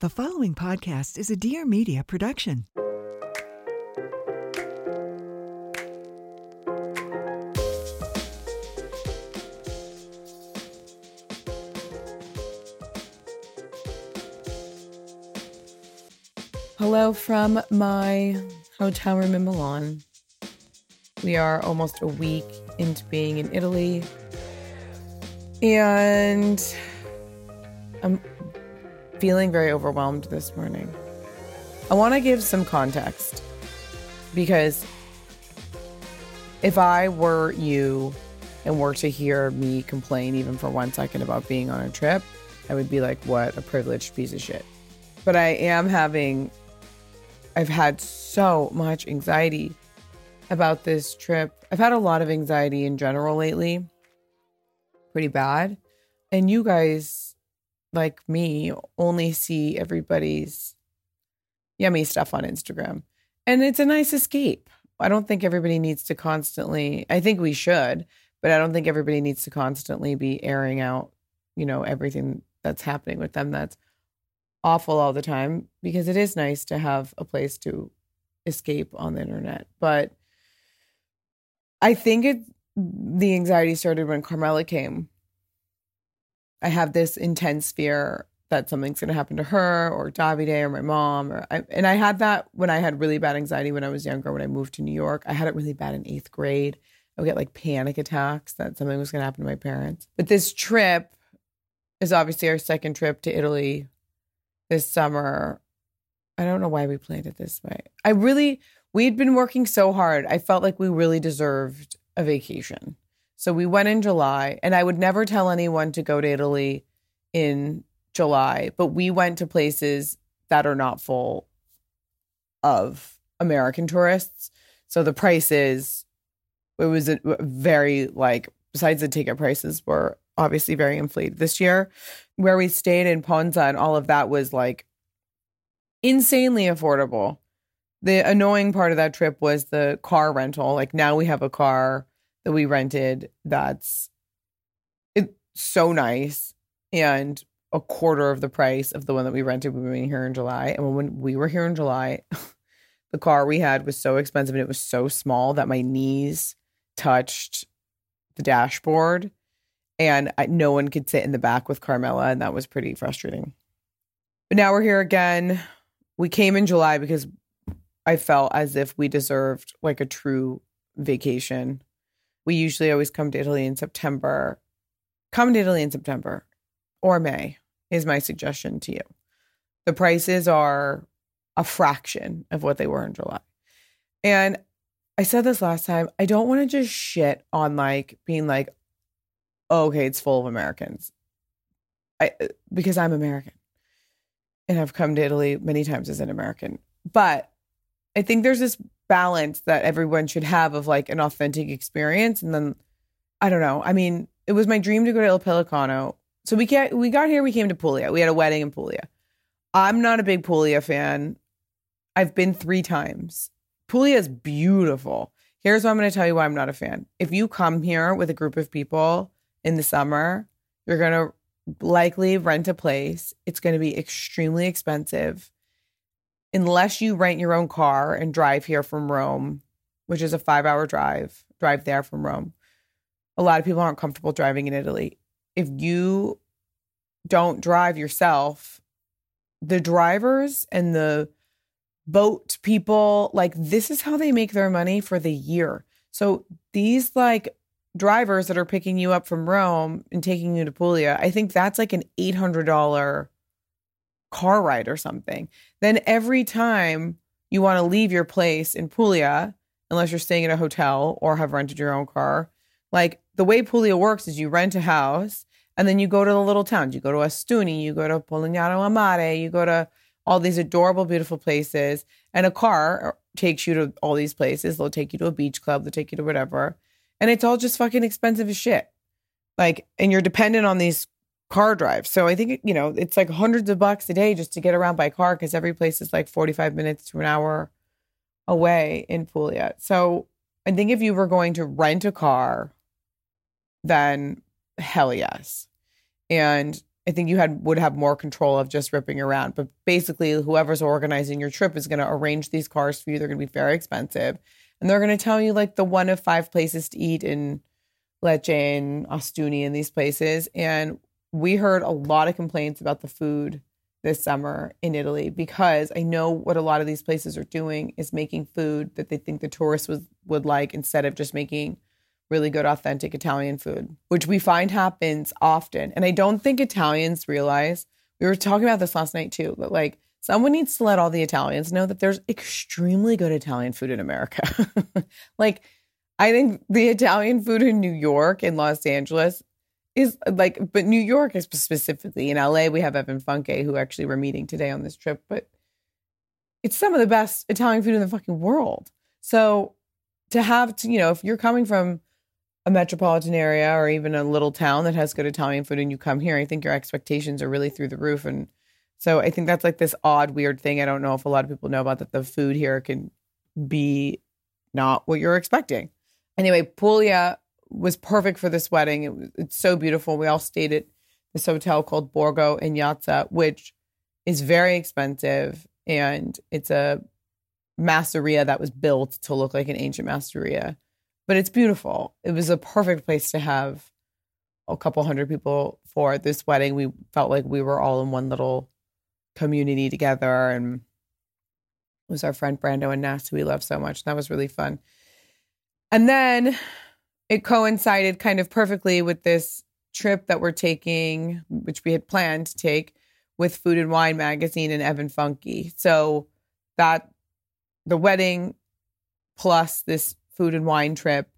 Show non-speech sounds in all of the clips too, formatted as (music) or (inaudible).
The following podcast is a Dear Media production. Hello from my hotel room in Milan. We are almost a week into being in Italy. And I'm feeling very overwhelmed this morning. I want to give some context because if I were you and were to hear me complain even for one second about being on a trip, I would be like, what a privileged piece of shit. But I am having, I've had so much anxiety about this trip. I've had a lot of anxiety in general lately, pretty bad. And you guys, like me, only see everybody's yummy stuff on Instagram. And it's a nice escape. I don't think everybody needs to constantly, I think we should, but I don't think everybody needs to constantly be airing out, you know, everything that's happening with them that's awful all the time because it is nice to have a place to escape on the internet. But I think it the anxiety started when Carmela came. I have this intense fear that something's going to happen to her or Davide or my mom or I, and I had that when I had really bad anxiety when I was younger when I moved to New York. I had it really bad in 8th grade. I would get like panic attacks that something was going to happen to my parents. But this trip is obviously our second trip to Italy this summer. I don't know why we planned it this way. I really We'd been working so hard. I felt like we really deserved a vacation. So we went in July, and I would never tell anyone to go to Italy in July, but we went to places that are not full of American tourists. So the prices, it was a very like, besides the ticket prices were obviously very inflated this year. Where we stayed in Ponza and all of that was like insanely affordable the annoying part of that trip was the car rental. Like now we have a car that we rented that's it's so nice and a quarter of the price of the one that we rented when we were here in July. And when we were here in July, (laughs) the car we had was so expensive and it was so small that my knees touched the dashboard and I, no one could sit in the back with Carmela and that was pretty frustrating. But now we're here again. We came in July because I felt as if we deserved like a true vacation. We usually always come to Italy in September. Come to Italy in September or May is my suggestion to you. The prices are a fraction of what they were in July. And I said this last time, I don't want to just shit on like being like, oh, okay, it's full of Americans. I because I'm American and I've come to Italy many times as an American. But I think there's this balance that everyone should have of like an authentic experience. And then I don't know. I mean, it was my dream to go to Il Pellicano. So we can't, we got here, we came to Puglia. We had a wedding in Puglia. I'm not a big Puglia fan. I've been three times. Puglia is beautiful. Here's what I'm going to tell you why I'm not a fan. If you come here with a group of people in the summer, you're going to likely rent a place. It's going to be extremely expensive unless you rent your own car and drive here from Rome, which is a five hour drive, drive there from Rome. A lot of people aren't comfortable driving in Italy. If you don't drive yourself, the drivers and the boat people. Like this is how they make their money for the year. So these like drivers that are picking you up from Rome and taking you to Puglia, I think that's like an $800 car ride or something. Then every time you want to leave your place in Puglia, unless you're staying at a hotel or have rented your own car, like the way Puglia works is you rent a house and then you go to the little towns. You go to Ostuni, you go to Polignano a Mare, you go to all these adorable, beautiful places. And a car uh, takes you to all these places. They'll take you to a beach club, they'll take you to whatever. And it's all just fucking expensive as shit. Like, and you're dependent on these car drive. So I think, you know, it's like hundreds of bucks a day just to get around by car because every place is like 45 minutes to an hour away in Puglia. So I think if you were going to rent a car, then hell yes and I think you had would have more control of just ripping around. But basically, whoever's organizing your trip is going to arrange these cars for you. They're going to be very expensive, and they're going to tell you like the one of five places to eat in Lecce and Ostuni and these places. And we heard a lot of complaints about the food this summer in Italy because I know what a lot of these places are doing is making food that they think the tourists would like instead of just making really good, authentic Italian food, which we find happens often. And I don't think Italians realize, we were talking about this last night too, but like someone needs to let all the Italians know that there's extremely good Italian food in America. (laughs) like, I think the Italian food in New York and Los Angeles is like, but New York is specifically in LA. We have Evan Funke, who actually we're meeting today on this trip, but it's some of the best Italian food in the fucking world. So to have to, you know, if you're coming from a metropolitan area or even a little town that has good Italian food and you come here, I think your expectations are really through the roof. And so I think that's like this odd, weird thing. I don't know if a lot of people know about that the food here can be not what you're expecting. Anyway, Puglia was perfect for this wedding. It was, it's so beautiful. We all stayed at this hotel called Borgo Egnazia, which is very expensive. And it's a masseria that was built to look like an ancient masseria but it's beautiful. It was a perfect place to have a couple hundred people for this wedding. We felt like we were all in one little community together, and it was our friend Brando and Ness who we love so much. That was really fun. And then it coincided kind of perfectly with this trip that we're taking, which we had planned to take with Food and Wine magazine and Evan Funke. So that the wedding plus this food and wine trip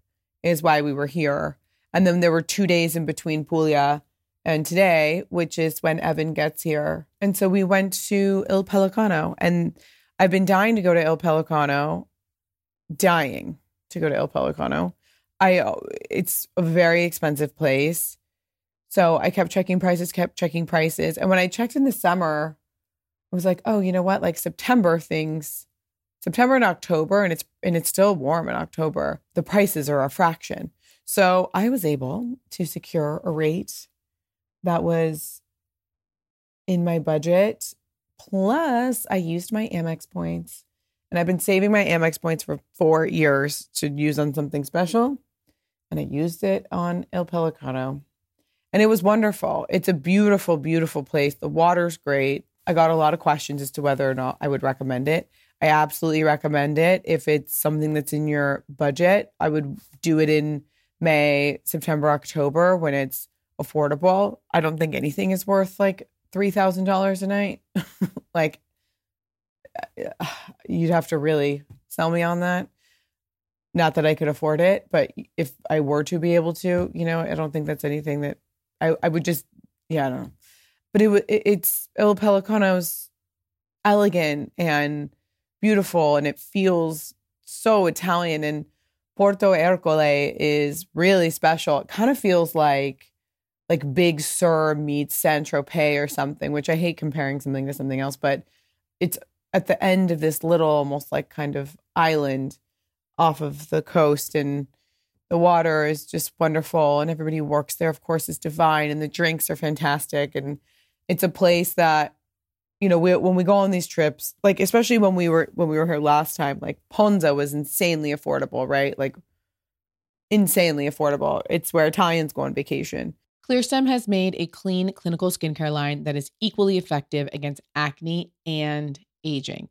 is why we were here. And then there were two days in between Puglia and today, which is when Evan gets here. And so we went to Il Pellicano. And I've been dying to go to Il Pellicano, dying to go to Il Pellicano. I it's a very expensive place. So I kept checking prices, kept checking prices. And when I checked in the summer, I was like, oh, you know what? Like September things September and October, and it's and it's still warm in October. The prices are a fraction. So I was able to secure a rate that was in my budget. Plus, I used my Amex points. And I've been saving my Amex points for four years to use on something special. And I used it on Il Pellicano. And it was wonderful. It's a beautiful, beautiful place. The water's great. I got a lot of questions as to whether or not I would recommend it. I absolutely recommend it. If it's something that's in your budget, I would do it in May, September, October when it's affordable. I don't think anything is worth like $3,000 a night. (laughs) like, (sighs) you'd have to really sell me on that. Not that I could afford it, but if I were to be able to, you know, I don't think that's anything that I, I would just, yeah, I don't know. But it, it it's Il Pellicano's elegant and beautiful and it feels so Italian. And Porto Ercole is really special. It kind of feels like like Big Sur meets Saint Tropez or something, which I hate comparing something to something else, but it's at the end of this little, almost like kind of island off of the coast, and the water is just wonderful, and everybody who works there, of course, is divine, and the drinks are fantastic, and it's a place that you know, we, when we go on these trips, like especially when we were when we were here last time, like Ponza was insanely affordable, right? Like insanely affordable. It's where Italians go on vacation. ClearStem has made a clean clinical skincare line that is equally effective against acne and aging.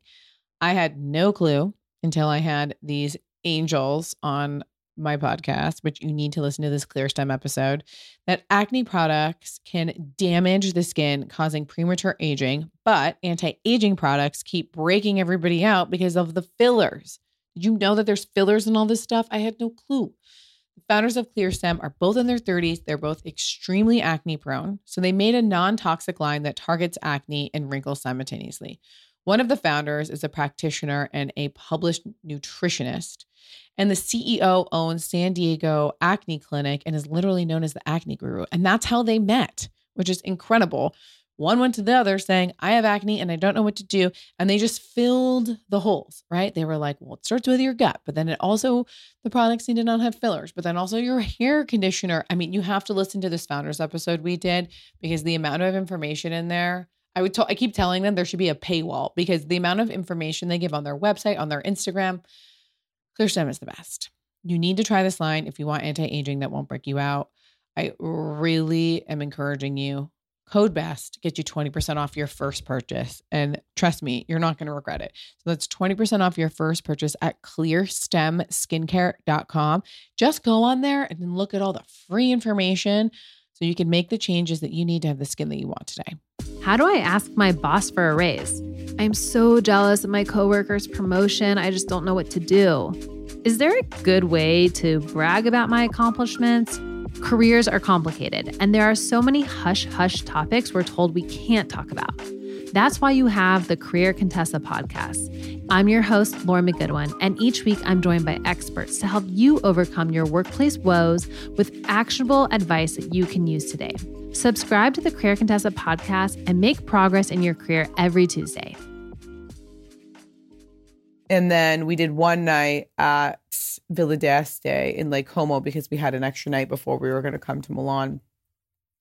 I had no clue until I had these angels on my podcast, which you need to listen to this Clear Stem episode, that acne products can damage the skin, causing premature aging, but anti aging products keep breaking everybody out because of the fillers. You know that there's fillers in all this stuff? I had no clue. The founders of Clear Stem are both in their 30s. They're both extremely acne prone. So they made a non toxic line that targets acne and wrinkles simultaneously. One of the founders is a practitioner and a published nutritionist. And the CEO owns San Diego Acne Clinic and is literally known as the acne guru. And that's how they met, which is incredible. One went to the other saying, I have acne and I don't know what to do. And they just filled the holes, right? They were like, well, it starts with your gut, but then it also, the products need to not have fillers, but then also your hair conditioner. I mean, you have to listen to this founders episode we did because the amount of information in there I would t- I keep telling them there should be a paywall because the amount of information they give on their website, on their Instagram, ClearStem is the best. You need to try this line if you want anti-aging that won't break you out. I really am encouraging you. Code BEST get you 20% off your first purchase. And trust me, you're not going to regret it. So that's 20% off your first purchase at clearstemskincare.com. Just go on there and look at all the free information so you can make the changes that you need to have the skin that you want today. How do I ask my boss for a raise? I'm so jealous of my coworker's promotion. I just don't know what to do. Is there a good way to brag about my accomplishments? Careers are complicated, and there are so many hush hush topics we're told we can't talk about. That's why you have the Career Contessa podcast. I'm your host, Lauren McGoodwin, and each week I'm joined by experts to help you overcome your workplace woes with actionable advice that you can use today. Subscribe to the Career Contessa podcast and make progress in your career every Tuesday. And then we did one night at Villa d'Este in Lake Como because we had an extra night before we were going to come to Milan.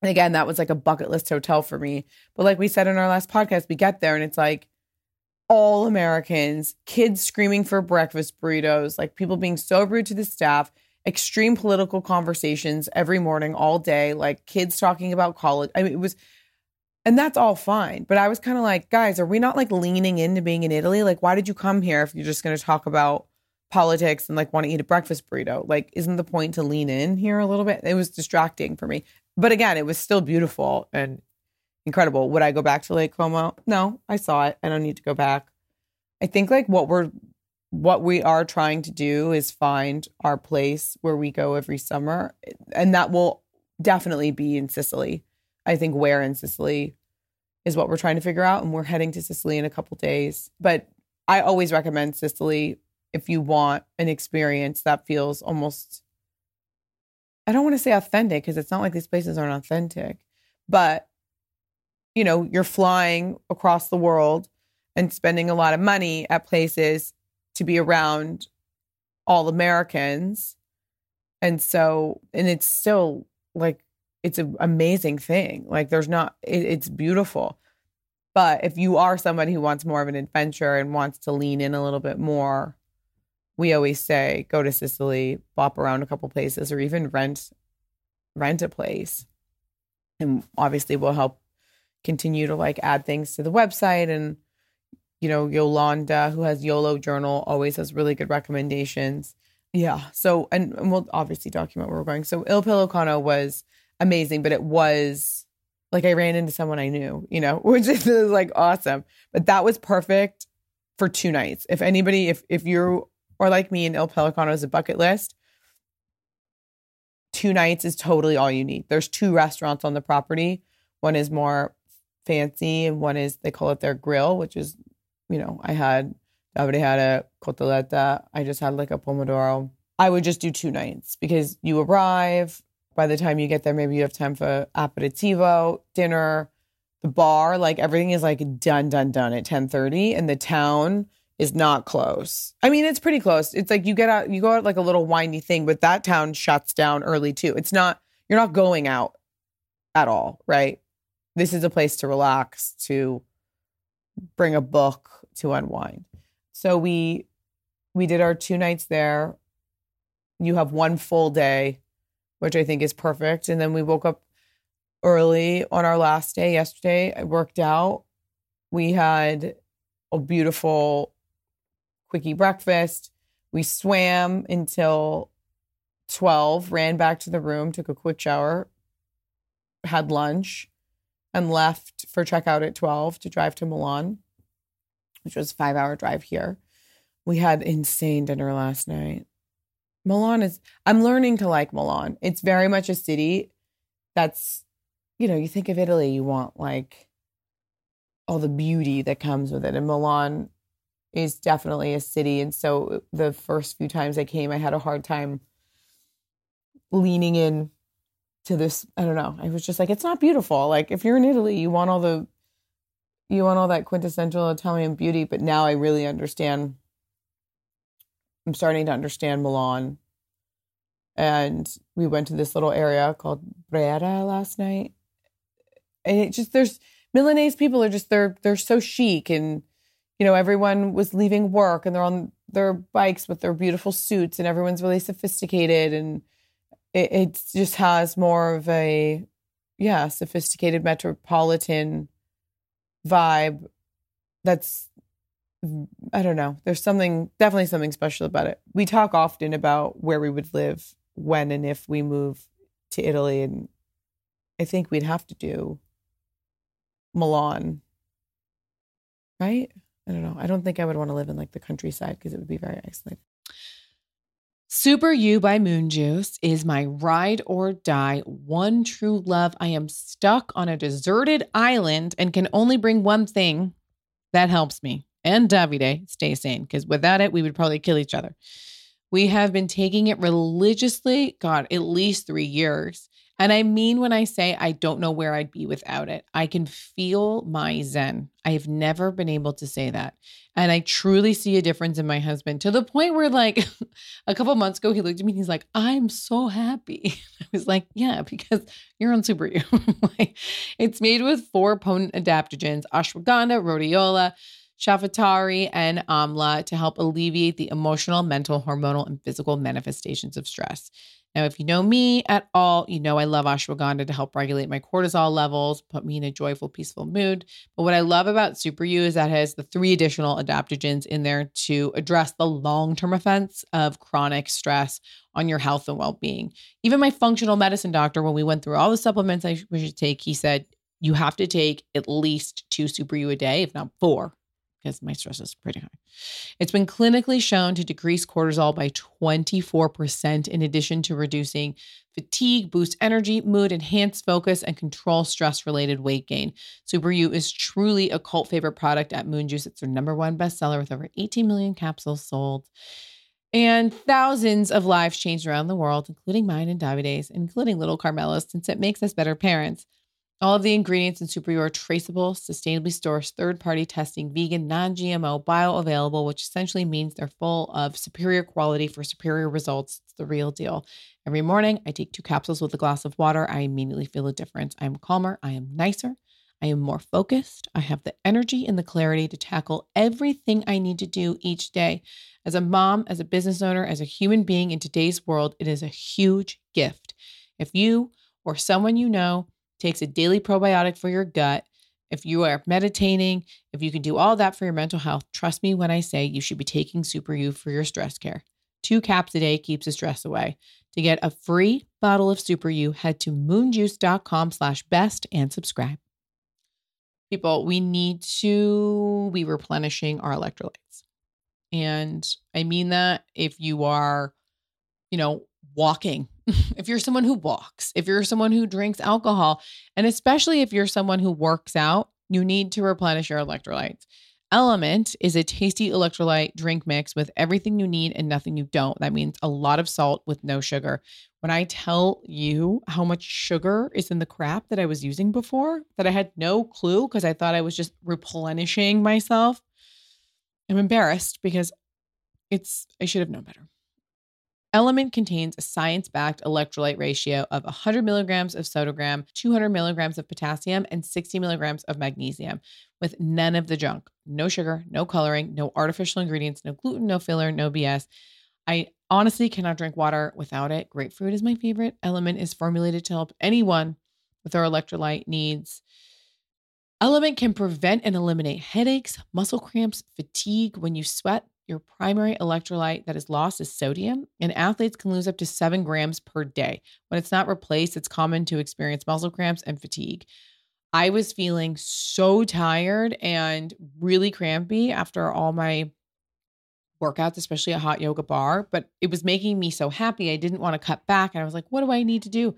And again, that was like a bucket list hotel for me. But like we said in our last podcast, we get there and it's like all Americans, kids screaming for breakfast burritos, like people being so rude to the staff, extreme political conversations every morning, all day, like kids talking about college. I mean, it was, and that's all fine. But I was kind of like, guys, are we not like leaning into being in Italy? Like, why did you come here if you're just going to talk about politics and like want to eat a breakfast burrito? Like, isn't the point to lean in here a little bit? It was distracting for me. But again, it was still beautiful and incredible. Would I go back to Lake Como? No, I saw it. I don't need to go back. I think like what we're what we are trying to do is find our place where we go every summer and that will definitely be in Sicily. I think where in Sicily is what we're trying to figure out and we're heading to Sicily in a couple days. But I always recommend Sicily if you want an experience that feels almost I don't want to say authentic because it's not like these places aren't authentic, but you know, you're flying across the world and spending a lot of money at places to be around all Americans. And so, and it's still like, it's an amazing thing. Like, there's not, it, it's beautiful. But if you are somebody who wants more of an adventure and wants to lean in a little bit more, we always say go to Sicily, bop around a couple places, or even rent rent a place. And obviously, we'll help continue to like add things to the website and you know, Yolanda, who has YOLO Journal, always has really good recommendations. Yeah. So, and, and we'll obviously document where we're going. So, Il Pellicano was amazing, but it was like I ran into someone I knew, you know, (laughs) which is like awesome. But that was perfect for two nights. If anybody, if if you are like me and Il Pellicano is a bucket list, two nights is totally all you need. There's two restaurants on the property. One is more fancy, and one is they call it their grill, which is you know, I had I already had a cotoletta. I just had like a pomodoro. I would just do two nights because you arrive. By the time you get there, maybe you have time for aperitivo, dinner, the bar. Like everything is like done, done, done at ten thirty, and the town is not close. I mean, it's pretty close. It's like you get out, you go out like a little windy thing, but that town shuts down early too. It's not. You're not going out at all, right? This is a place to relax, to bring a book, to unwind. So we we did our two nights there. You have one full day, which I think is perfect. And then we woke up early on our last day yesterday. I worked out. We had a beautiful quickie breakfast. We swam until 12, ran back to the room, took a quick shower, had lunch, and left for checkout at 12 to drive to Milan, which was a five hour drive here. We had insane dinner last night. Milan is, I'm learning to like Milan. It's very much a city that's, you know, you think of Italy, you want like all the beauty that comes with it. And Milan is definitely a city. And so the first few times I came, I had a hard time leaning in to this. I don't know. I was just like, it's not beautiful. Like if you're in Italy, you want all the, you want all that quintessential Italian beauty. But now I really understand. I'm starting to understand Milan. And we went to this little area called Brera last night. And it just, there's, Milanese people are just, they're, they're so chic and, you know, everyone was leaving work and they're on their bikes with their beautiful suits and everyone's really sophisticated and it, it just has more of a yeah sophisticated metropolitan vibe that's i don't know. There's something definitely something special about it. We talk often about where we would live when and if we move to italy and i think we'd have to do milan right i don't know i don't think i would want to live in like the countryside because it would be very isolated Super You by Moon Juice is my ride or die one true love. I am stuck on a deserted island and can only bring one thing that helps me and Davide stay sane because without it, we would probably kill each other. We have been taking it religiously, God, at least three years. And I mean when I say I don't know where I'd be without it. I can feel my zen. I have never been able to say that. And I truly see a difference in my husband to the point where, like, (laughs) a couple months ago, he looked at me and he's like, I'm so happy. (laughs) I was like, Yeah, because you're on Super You. (laughs) like, it's made with four potent adaptogens ashwagandha, rhodiola, Shatavari, and amla to help alleviate the emotional, mental, hormonal, and physical manifestations of stress. Now, if you know me at all, you know I love ashwagandha to help regulate my cortisol levels, put me in a joyful, peaceful mood. But what I love about Super You is that it has the three additional adaptogens in there to address the long term effects of chronic stress on your health and well being. Even my functional medicine doctor, when we went through all the supplements I should take, he said, you have to take at least two Super You a day, if not four, because my stress is pretty high. It's been clinically shown to decrease cortisol by 24%, in addition to reducing fatigue, boost energy, mood, enhance focus, and control stress related weight gain. Super You is truly a cult favorite product at Moon Juice. It's their number one bestseller with over 18 million capsules sold. And thousands of lives changed around the world, including mine and Davide's, including little Carmela's, since it makes us better parents. All of the ingredients in Super You are traceable, sustainably sourced, third party testing, vegan, non GMO, bioavailable, which essentially means they're full of superior quality for superior results. It's the real deal. Every morning, I take two capsules with a glass of water. I immediately feel a difference. I am calmer. I am nicer. I am more focused. I have the energy and the clarity to tackle everything I need to do each day. As a mom, as a business owner, as a human being in today's world, it is a huge gift. If you or someone you know takes a daily probiotic for your gut. If you are meditating, if you can do all that for your mental health, trust me when I say you should be taking Super You for your stress care. Two caps a day keeps the stress away. To get a free bottle of Super You, head to moonjuice.com slash best and subscribe. People, we need to be replenishing our electrolytes. And I mean that if you are, you know, walking (laughs) if you're someone who walks, if you're someone who drinks alcohol, and especially if you're someone who works out, you need to replenish your electrolytes. Element is a tasty electrolyte drink mix with everything you need and nothing you don't. That means a lot of salt with no sugar. When I tell you how much sugar is in the crap that I was using before, that I had no clue because I thought I was just replenishing myself, I'm embarrassed because it's, I should have known better. Element contains a science backed electrolyte ratio of 100 milligrams of sodium, 200 milligrams of potassium, and 60 milligrams of magnesium with none of the junk. No sugar, no coloring, no artificial ingredients, no gluten, no filler, no BS. I honestly cannot drink water without it. Grapefruit is my favorite. Element is formulated to help anyone with their electrolyte needs. Element can prevent and eliminate headaches, muscle cramps, fatigue when you sweat Your primary electrolyte that is lost is sodium, and athletes can lose up to seven grams per day. When it's not replaced, it's common to experience muscle cramps and fatigue. I was feeling so tired and really crampy after all my workouts, especially a Hot Yoga Bar, but it was making me so happy. I didn't want to cut back. And I was like, what do I need to do?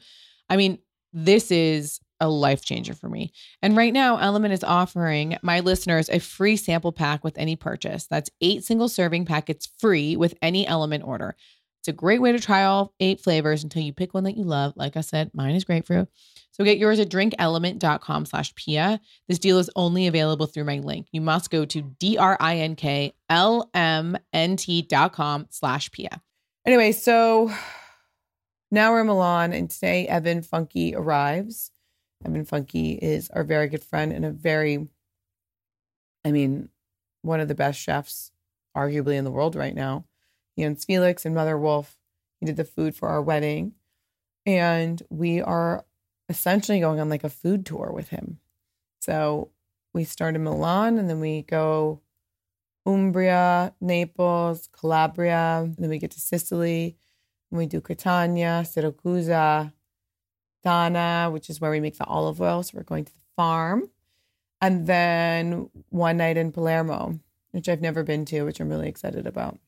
I mean, this is a life changer for me. And right now, Element is offering my listeners a free sample pack with any purchase. That's eight single serving packets free with any Element order. It's a great way to try all eight flavors until you pick one that you love. Like I said, mine is grapefruit. So get yours at drinkelement.com slash Pia. This deal is only available through my link. You must go to D-R-I-N-K-L-M-N-T dot com slash Pia. Anyway, so (sighs) now we're in Milan, and today Evan Funke arrives. Evan Funke is our very good friend and a very, I mean, one of the best chefs, arguably in the world right now. Jens Felix and Mother Wolf. He did the food for our wedding. And we are essentially going on like a food tour with him. So we start in Milan and then we go Umbria, Naples, Calabria, and then we get to Sicily. And we do Catania, Siracusa, Tana, which is where we make the olive oil. So we're going to the farm. And then one night in Palermo, which I've never been to, which I'm really excited about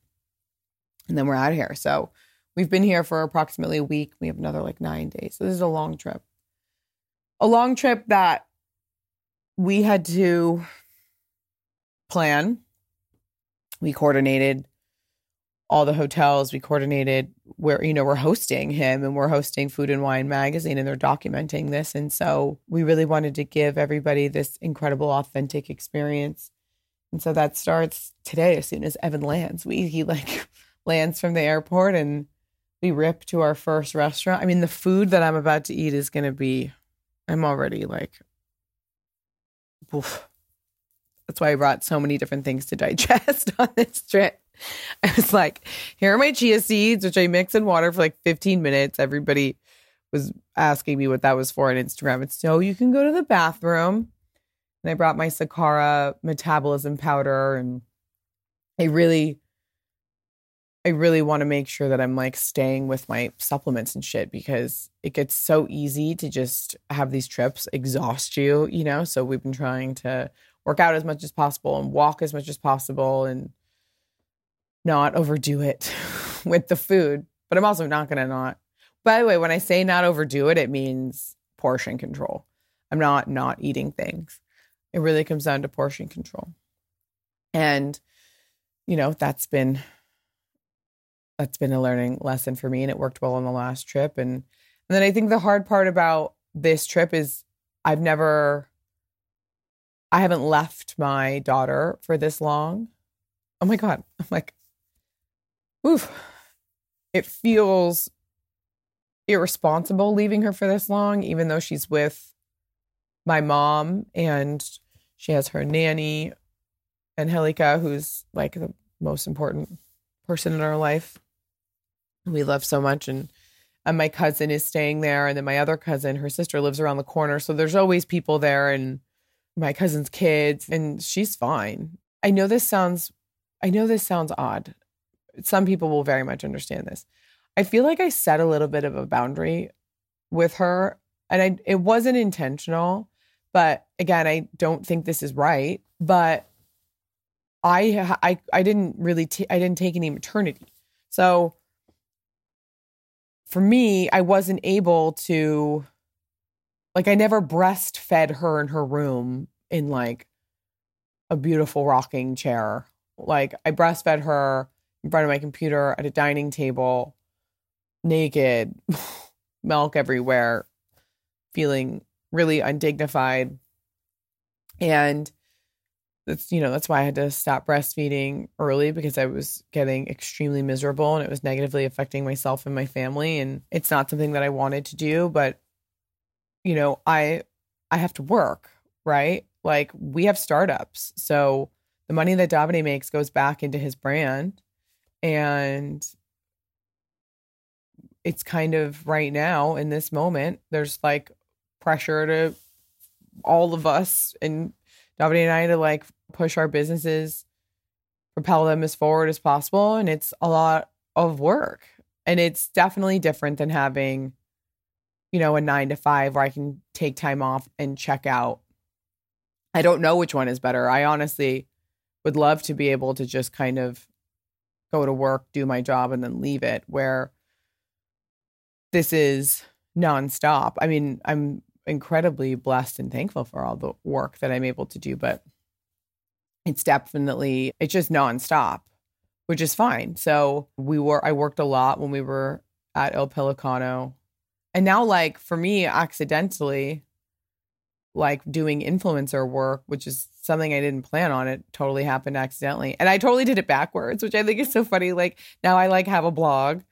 and then we're out here. So we've been here for approximately a week. We have another like nine days. So this is a long trip. A long trip that we had to plan. We coordinated all the hotels. We coordinated where, you know, we're hosting him and we're hosting Food and Wine magazine and they're documenting this. And so we really wanted to give everybody this incredible, authentic experience. And so that starts today as soon as Evan lands. We, he like, (laughs) lands from the airport and we rip to our first restaurant. I mean, the food that I'm about to eat is going to be, I'm already like, oof. That's why I brought so many different things to digest (laughs) on this trip. I was like, here are my chia seeds, which I mix in water for like 15 minutes. Everybody was asking me what that was for on Instagram. It's so you can go to the bathroom. And I brought my Sakara metabolism powder and I really I really want to make sure that I'm like staying with my supplements and shit because it gets so easy to just have these trips exhaust you, you know? So we've been trying to work out as much as possible and walk as much as possible and not overdo it (laughs) with the food. But I'm also not going to not. By the way, when I say not overdo it, it means portion control. I'm not not eating things. It really comes down to portion control. And, you know, that's been that's been a learning lesson for me and it worked well on the last trip and and then I think the hard part about this trip is I've never I haven't left my daughter for this long. Oh my god. I'm like oof. It feels irresponsible leaving her for this long even though she's with my mom and she has her nanny Angelica who's like the most important person in our life we love so much and and my cousin is staying there and then my other cousin her sister lives around the corner so there's always people there and my cousin's kids and she's fine. I know this sounds i know this sounds odd. Some people will very much understand this. I feel like i set a little bit of a boundary with her and I, it wasn't intentional but again i don't think this is right but i i, I didn't really t- i didn't take any maternity. So for me, I wasn't able to, like, I never breastfed her in her room in like a beautiful rocking chair. Like, I breastfed her in front of my computer at a dining table, naked, (laughs) milk everywhere, feeling really undignified. And that's you know that's why I had to stop breastfeeding early because I was getting extremely miserable and it was negatively affecting myself and my family and it's not something that I wanted to do but you know I I have to work right like we have startups so the money that Davide makes goes back into his brand and it's kind of right now in this moment there's like pressure to all of us and Davide and I to like push our businesses propel them as forward as possible. And it's a lot of work. And it's definitely different than having, you know, a nine to five where I can take time off and check out. I don't know which one is better. I honestly would love to be able to just kind of go to work, do my job, and then leave it, where this is nonstop. I mean, I'm incredibly blessed and thankful for all the work that I'm able to do, but it's definitely it's just nonstop, which is fine. So we were I worked a lot when we were at El Pellicano. And now like for me accidentally like doing influencer work, which is something I didn't plan on. It totally happened accidentally. And I totally did it backwards, which I think is so funny. Like now I like have a blog,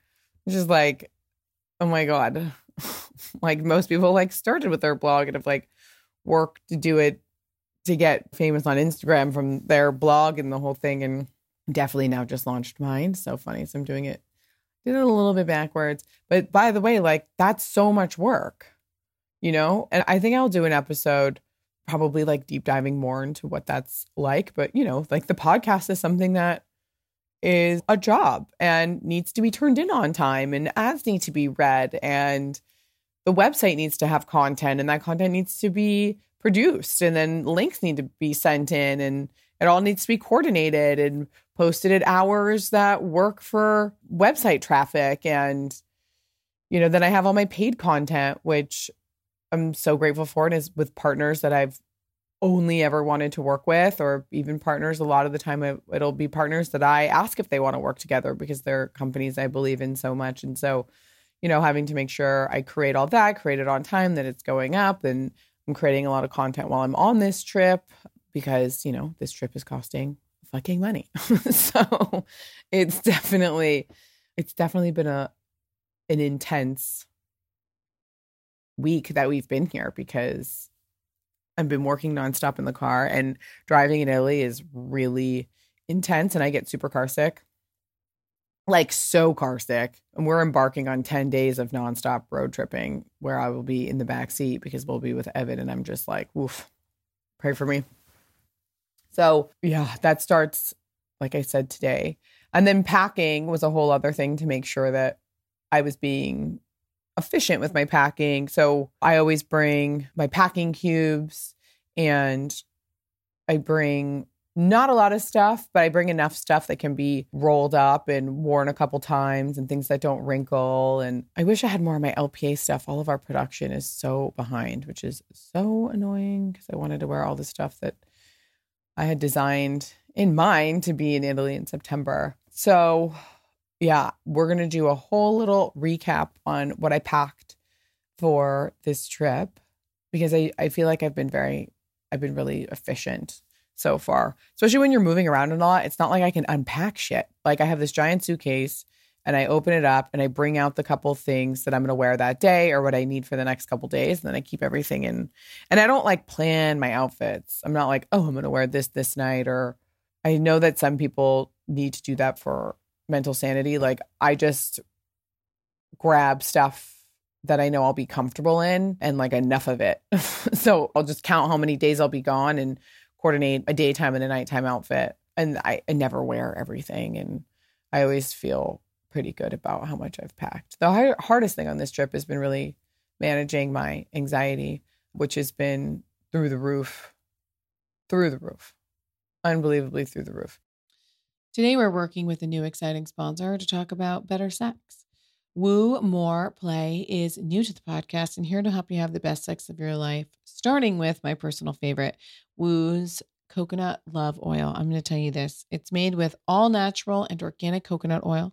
which is like, oh my God. (laughs) like most people like started with their blog and have like worked to do it to get famous on Instagram from their blog and the whole thing. And definitely now just launched mine. So funny. So I'm doing it, did it a little bit backwards. But by the way, like that's so much work, you know? And I think I'll do an episode probably like deep diving more into what that's like. But, you know, like the podcast is something that is a job and needs to be turned in on time and ads need to be read and the website needs to have content and that content needs to be produced and then links need to be sent in and it all needs to be coordinated and posted at hours that work for website traffic. And you know then i have all my paid content which i'm so grateful for. And is with partners that i've only ever wanted to work with or even partners. A lot of the time it, it'll be partners that i ask if they want to work together because they're companies i believe in so much. And so you know having to make sure i create all that create it on time that it's going up and I'm creating a lot of content while I'm on this trip because, you know, this trip is costing fucking money. (laughs) so it's definitely it's definitely been a an intense week that we've been here because I've been working nonstop in the car and driving in Italy is really intense and I get super car sick like so car sick. And we're embarking on 10 days of nonstop road tripping where I will be in the back seat because we'll be with Evan. And I'm just like, woof, pray for me. So, yeah, that starts, like I said, today. And then packing was a whole other thing to make sure that I was being efficient with my packing. So I always bring my packing cubes and I bring not a lot of stuff, but I bring enough stuff that can be rolled up and worn a couple times and things that don't wrinkle. And I wish I had more of my LPA stuff. All of our production is so behind, which is so annoying because I wanted to wear all the stuff that I had designed in mind to be in Italy in September. So, yeah, we're going to do a whole little recap on what I packed for this trip because I, I feel like I've been very, I've been really efficient so far. Especially when you're moving around a lot, it's not like I can unpack shit. Like I have this giant suitcase and I open it up and I bring out the couple things that I'm going to wear that day or what I need for the next couple days and then I keep everything in. And I don't like plan my outfits. I'm not like, "Oh, I'm going to wear this this night" or I know that some people need to do that for mental sanity. Like I just grab stuff that I know I'll be comfortable in and like enough of it. (laughs) so I'll just count how many days I'll be gone and coordinate a daytime and a nighttime outfit. And I, I never wear everything. And I always feel pretty good about how much I've packed. The hardest thing on this trip has been really managing my anxiety, which has been through the roof, through the roof, unbelievably through the roof. Today, we're working with a new exciting sponsor to talk about better sex. Woo More Play is new to the podcast and here to help you have the best sex of your life, starting with my personal favorite, Woo's coconut love oil. I'm going to tell you this it's made with all natural and organic coconut oil.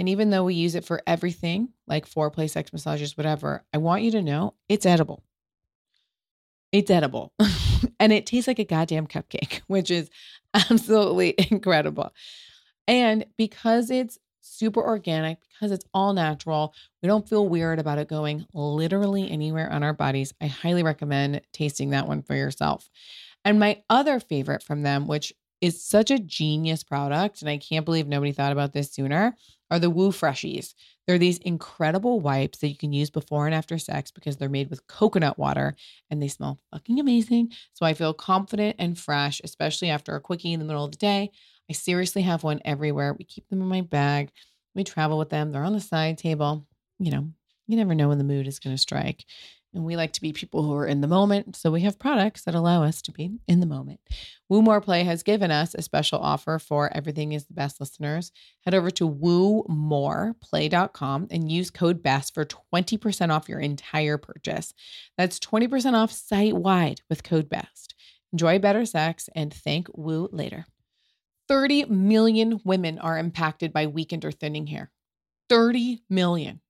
And even though we use it for everything, like foreplay, sex massages, whatever, I want you to know it's edible. It's edible. (laughs) and it tastes like a goddamn cupcake, (laughs) which is absolutely (laughs) incredible. And because it's super organic, because it's all natural, we don't feel weird about it going literally anywhere on our bodies. I highly recommend tasting that one for yourself. And my other favorite from them, which is such a genius product, and I can't believe nobody thought about this sooner, are the Woo Freshies. They're these incredible wipes that you can use before and after sex because they're made with coconut water and they smell fucking amazing. So I feel confident and fresh, especially after a quickie in the middle of the day. I seriously have one everywhere. We keep them in my bag. We travel with them. They're on the side table. You know, you never know when the mood is going to strike. And we like to be people who are in the moment. So we have products that allow us to be in the moment. Woo More Play has given us a special offer for Everything is the Best listeners. Head over to woomoreplay.com and use code BEST for 20% off your entire purchase. That's 20% off site wide with code BEST. Enjoy better sex and thank Woo later. 30 million women are impacted by weakened or thinning hair. 30 million.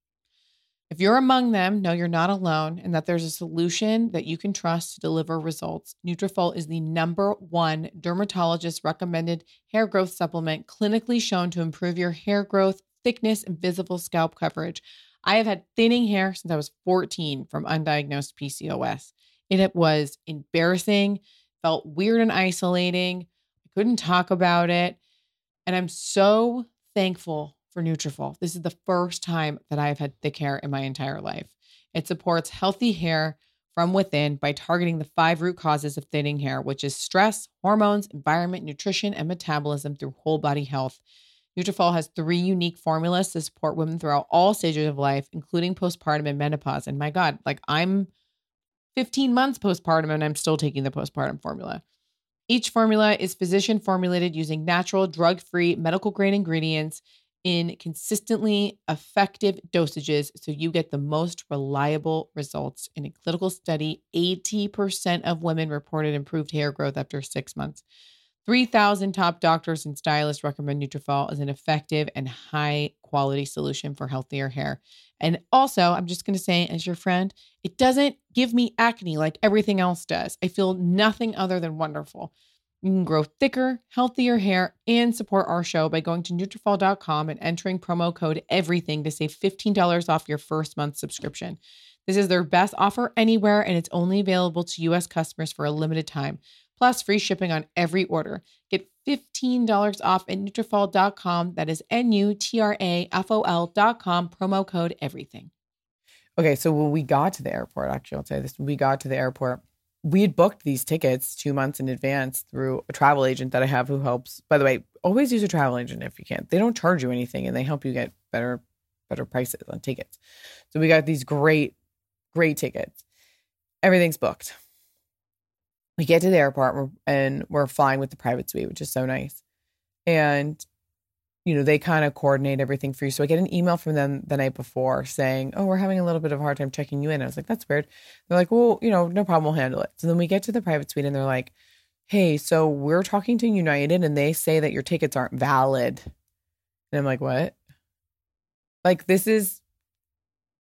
If you're among them, know you're not alone and that there's a solution that you can trust to deliver results. Nutrafol is the number one dermatologist recommended hair growth supplement clinically shown to improve your hair growth, thickness, and visible scalp coverage. I have had thinning hair since I was 14 from undiagnosed PCOS. and It was embarrassing, felt weird and isolating. I couldn't talk about it. And I'm so thankful for Nutrafol. This is the first time that I've had thick hair in my entire life. It supports healthy hair from within by targeting the five root causes of thinning hair, which is stress, hormones, environment, nutrition, and metabolism through whole body health. Nutrafol has three unique formulas to support women throughout all stages of life, including postpartum and menopause. And my God, like I'm 15 months postpartum and I'm still taking the postpartum formula. Each formula is physician formulated using natural, drug free, medical grade ingredients in consistently effective dosages so you get the most reliable results. In a clinical study, 80% of women reported improved hair growth after six months. 3,000 top doctors and stylists recommend Nutrafol as an effective and high quality solution for healthier hair. And also, I'm just going to say, as your friend, it doesn't give me acne like everything else does. I feel nothing other than wonderful. You can grow thicker, healthier hair and support our show by going to Nutrafol.com and entering promo code EVERYTHING to save $15 off your first month subscription. This is their best offer anywhere, and it's only available to U.S. customers for a limited time, plus free shipping on every order. Get $15 off at Nutrafol.com. That is N-U-T-R-A-F-O-L.com, promo code EVERYTHING. Okay, so when we got to the airport, actually, I'll you this. We got to the airport, we had booked these tickets two months in advance through a travel agent that I have who helps. By the way, always use a travel agent if you can. They don't charge you anything and they help you get better better prices on tickets. So we got these great, great tickets. Everything's booked. We get to the airport and we're flying with the private suite, which is so nice. And you know, they kind of coordinate everything for you. So I get an email from them the night before saying, Oh, we're having a little bit of a hard time checking you in. I was like, That's weird. They're like, Well, you know, no problem. We'll handle it. So then we get to the private suite and they're like, Hey, so we're talking to United and they say that your tickets aren't valid. And I'm like, What? Like, this is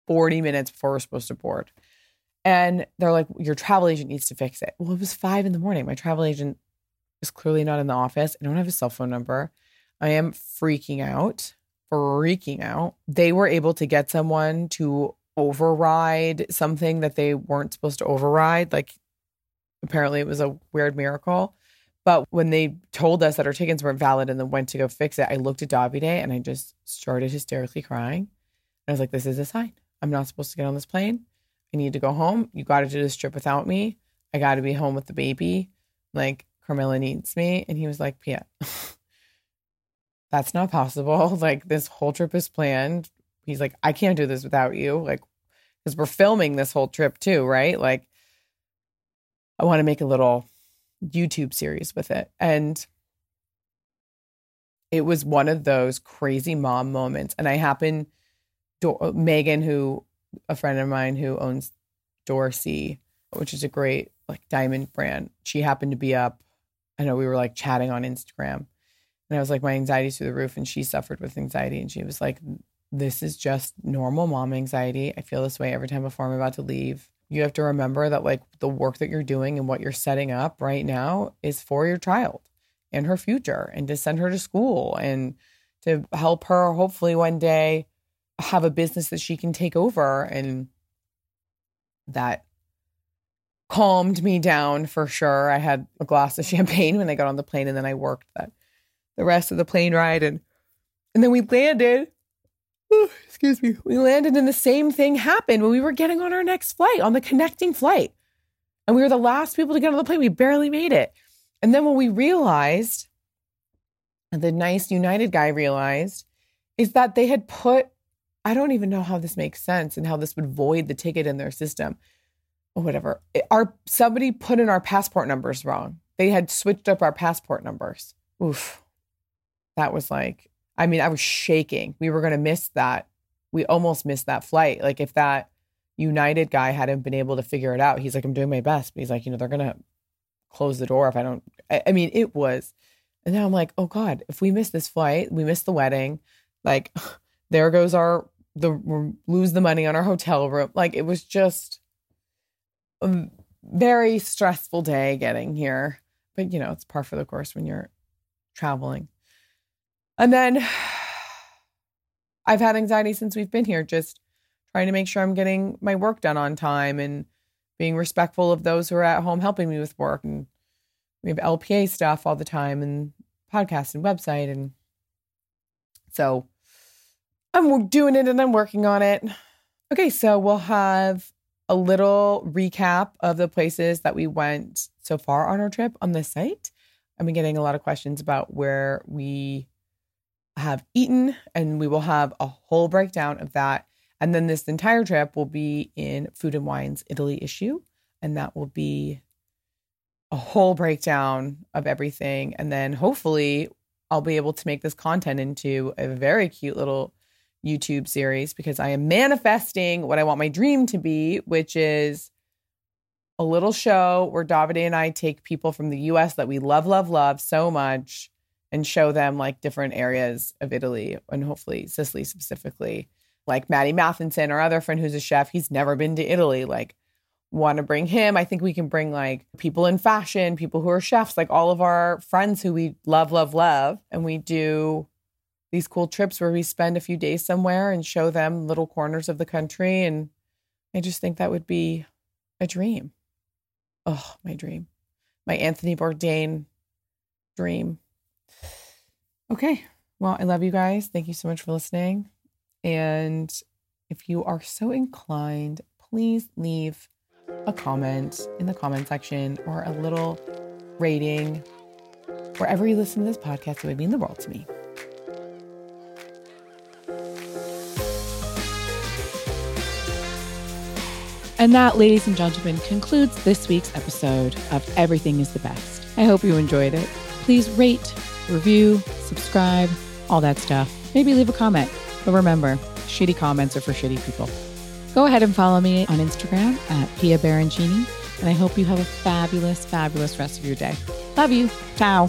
40 minutes before we're supposed to board. And they're like, Your travel agent needs to fix it. Well, it was five in the morning. My travel agent is clearly not in the office. I don't have a cell phone number. I am freaking out, freaking out. They were able to get someone to override something that they weren't supposed to override. Like, apparently, it was a weird miracle. But when they told us that our tickets weren't valid and then went to go fix it, I looked at Davide and I just started hysterically crying. I was like, this is a sign. I'm not supposed to get on this plane. I need to go home. You got to do this trip without me. I got to be home with the baby. Like, Carmela needs me. And he was like, Pia, (laughs) that's not possible. (laughs) Like this whole trip is planned. He's like, I can't do this without you. Like, because we're filming this whole trip too, right? Like, I want to make a little YouTube series with it. And it was one of those crazy mom moments. And I happen, uh, Megan, who, a friend of mine who owns Dorsey, which is a great like diamond brand, she happened to be up. I know we were like chatting on Instagram and I was like, my anxiety's through the roof. And she suffered with anxiety. And she was like, this is just normal mom anxiety. I feel this way every time before I'm about to leave. You have to remember that, like, the work that you're doing and what you're setting up right now is for your child and her future and to send her to school and to help her hopefully one day have a business that she can take over. And that calmed me down for sure. I had a glass of (laughs) champagne when I got on the plane and then I worked that the rest of the plane ride and and then we landed oh, excuse me we landed and the same thing happened when we were getting on our next flight on the connecting flight and we were the last people to get on the plane we barely made it and then when we realized And the nice United guy realized is that they had put, I don't even know how this makes sense and how this would void the ticket in their system or whatever. It- our somebody put in our passport numbers wrong. They had switched up our passport numbers. Oof. That was like, I mean, I was shaking. We were going to miss that. We almost missed that flight. Like if that United guy hadn't been able to figure it out, he's like, I'm doing my best. But he's like, you know, they're going to close the door if I don't. I, I mean, it was. And now I'm like, oh God, if we miss this flight, we miss the wedding. Like, (sighs) there goes our the lose the money on our hotel room. Like it was just a very stressful day getting here. But you know, it's par for the course when you're traveling. And then (sighs) I've had anxiety since we've been here, just trying to make sure I'm getting my work done on time and being respectful of those who are at home helping me with work. And we have LPA stuff all the time and podcast and website. And so I'm doing it and I'm working on it. Okay, so we'll have a little recap of the places that we went so far on our trip on this site. I've been getting a lot of questions about where we have eaten, and we will have a whole breakdown of that. And then this entire trip will be in Food and Wine's Italy issue, and that will be a whole breakdown of everything. And then hopefully, I'll be able to make this content into a very cute little YouTube series because I am manifesting what I want my dream to be, which is a little show where Davide and I take people from the US that we love, love, love so much and show them like different areas of Italy and hopefully Sicily specifically. Like Matty Matheson, our other friend who's a chef, he's never been to Italy. Like, want to bring him. I think we can bring like people in fashion, people who are chefs, like all of our friends who we love, love, love. And we do these cool trips where we spend a few days somewhere and show them little corners of the country. And I just think that would be a dream. Oh, my dream. My Anthony Bourdain dream. Okay. Well, I love you guys. Thank you so much for listening. And if you are so inclined, please leave a comment in the comment section or a little rating wherever you listen to this podcast. It would mean the world to me. And that, ladies and gentlemen, concludes this week's episode of Everything is the Best. I hope you enjoyed it. Please rate, review, subscribe, all that stuff. Maybe leave a comment. But remember, shitty comments are for shitty people. Go ahead and follow me on Instagram at Pia Baroncini. And I hope you have a fabulous, fabulous rest of your day. Love you. Ciao.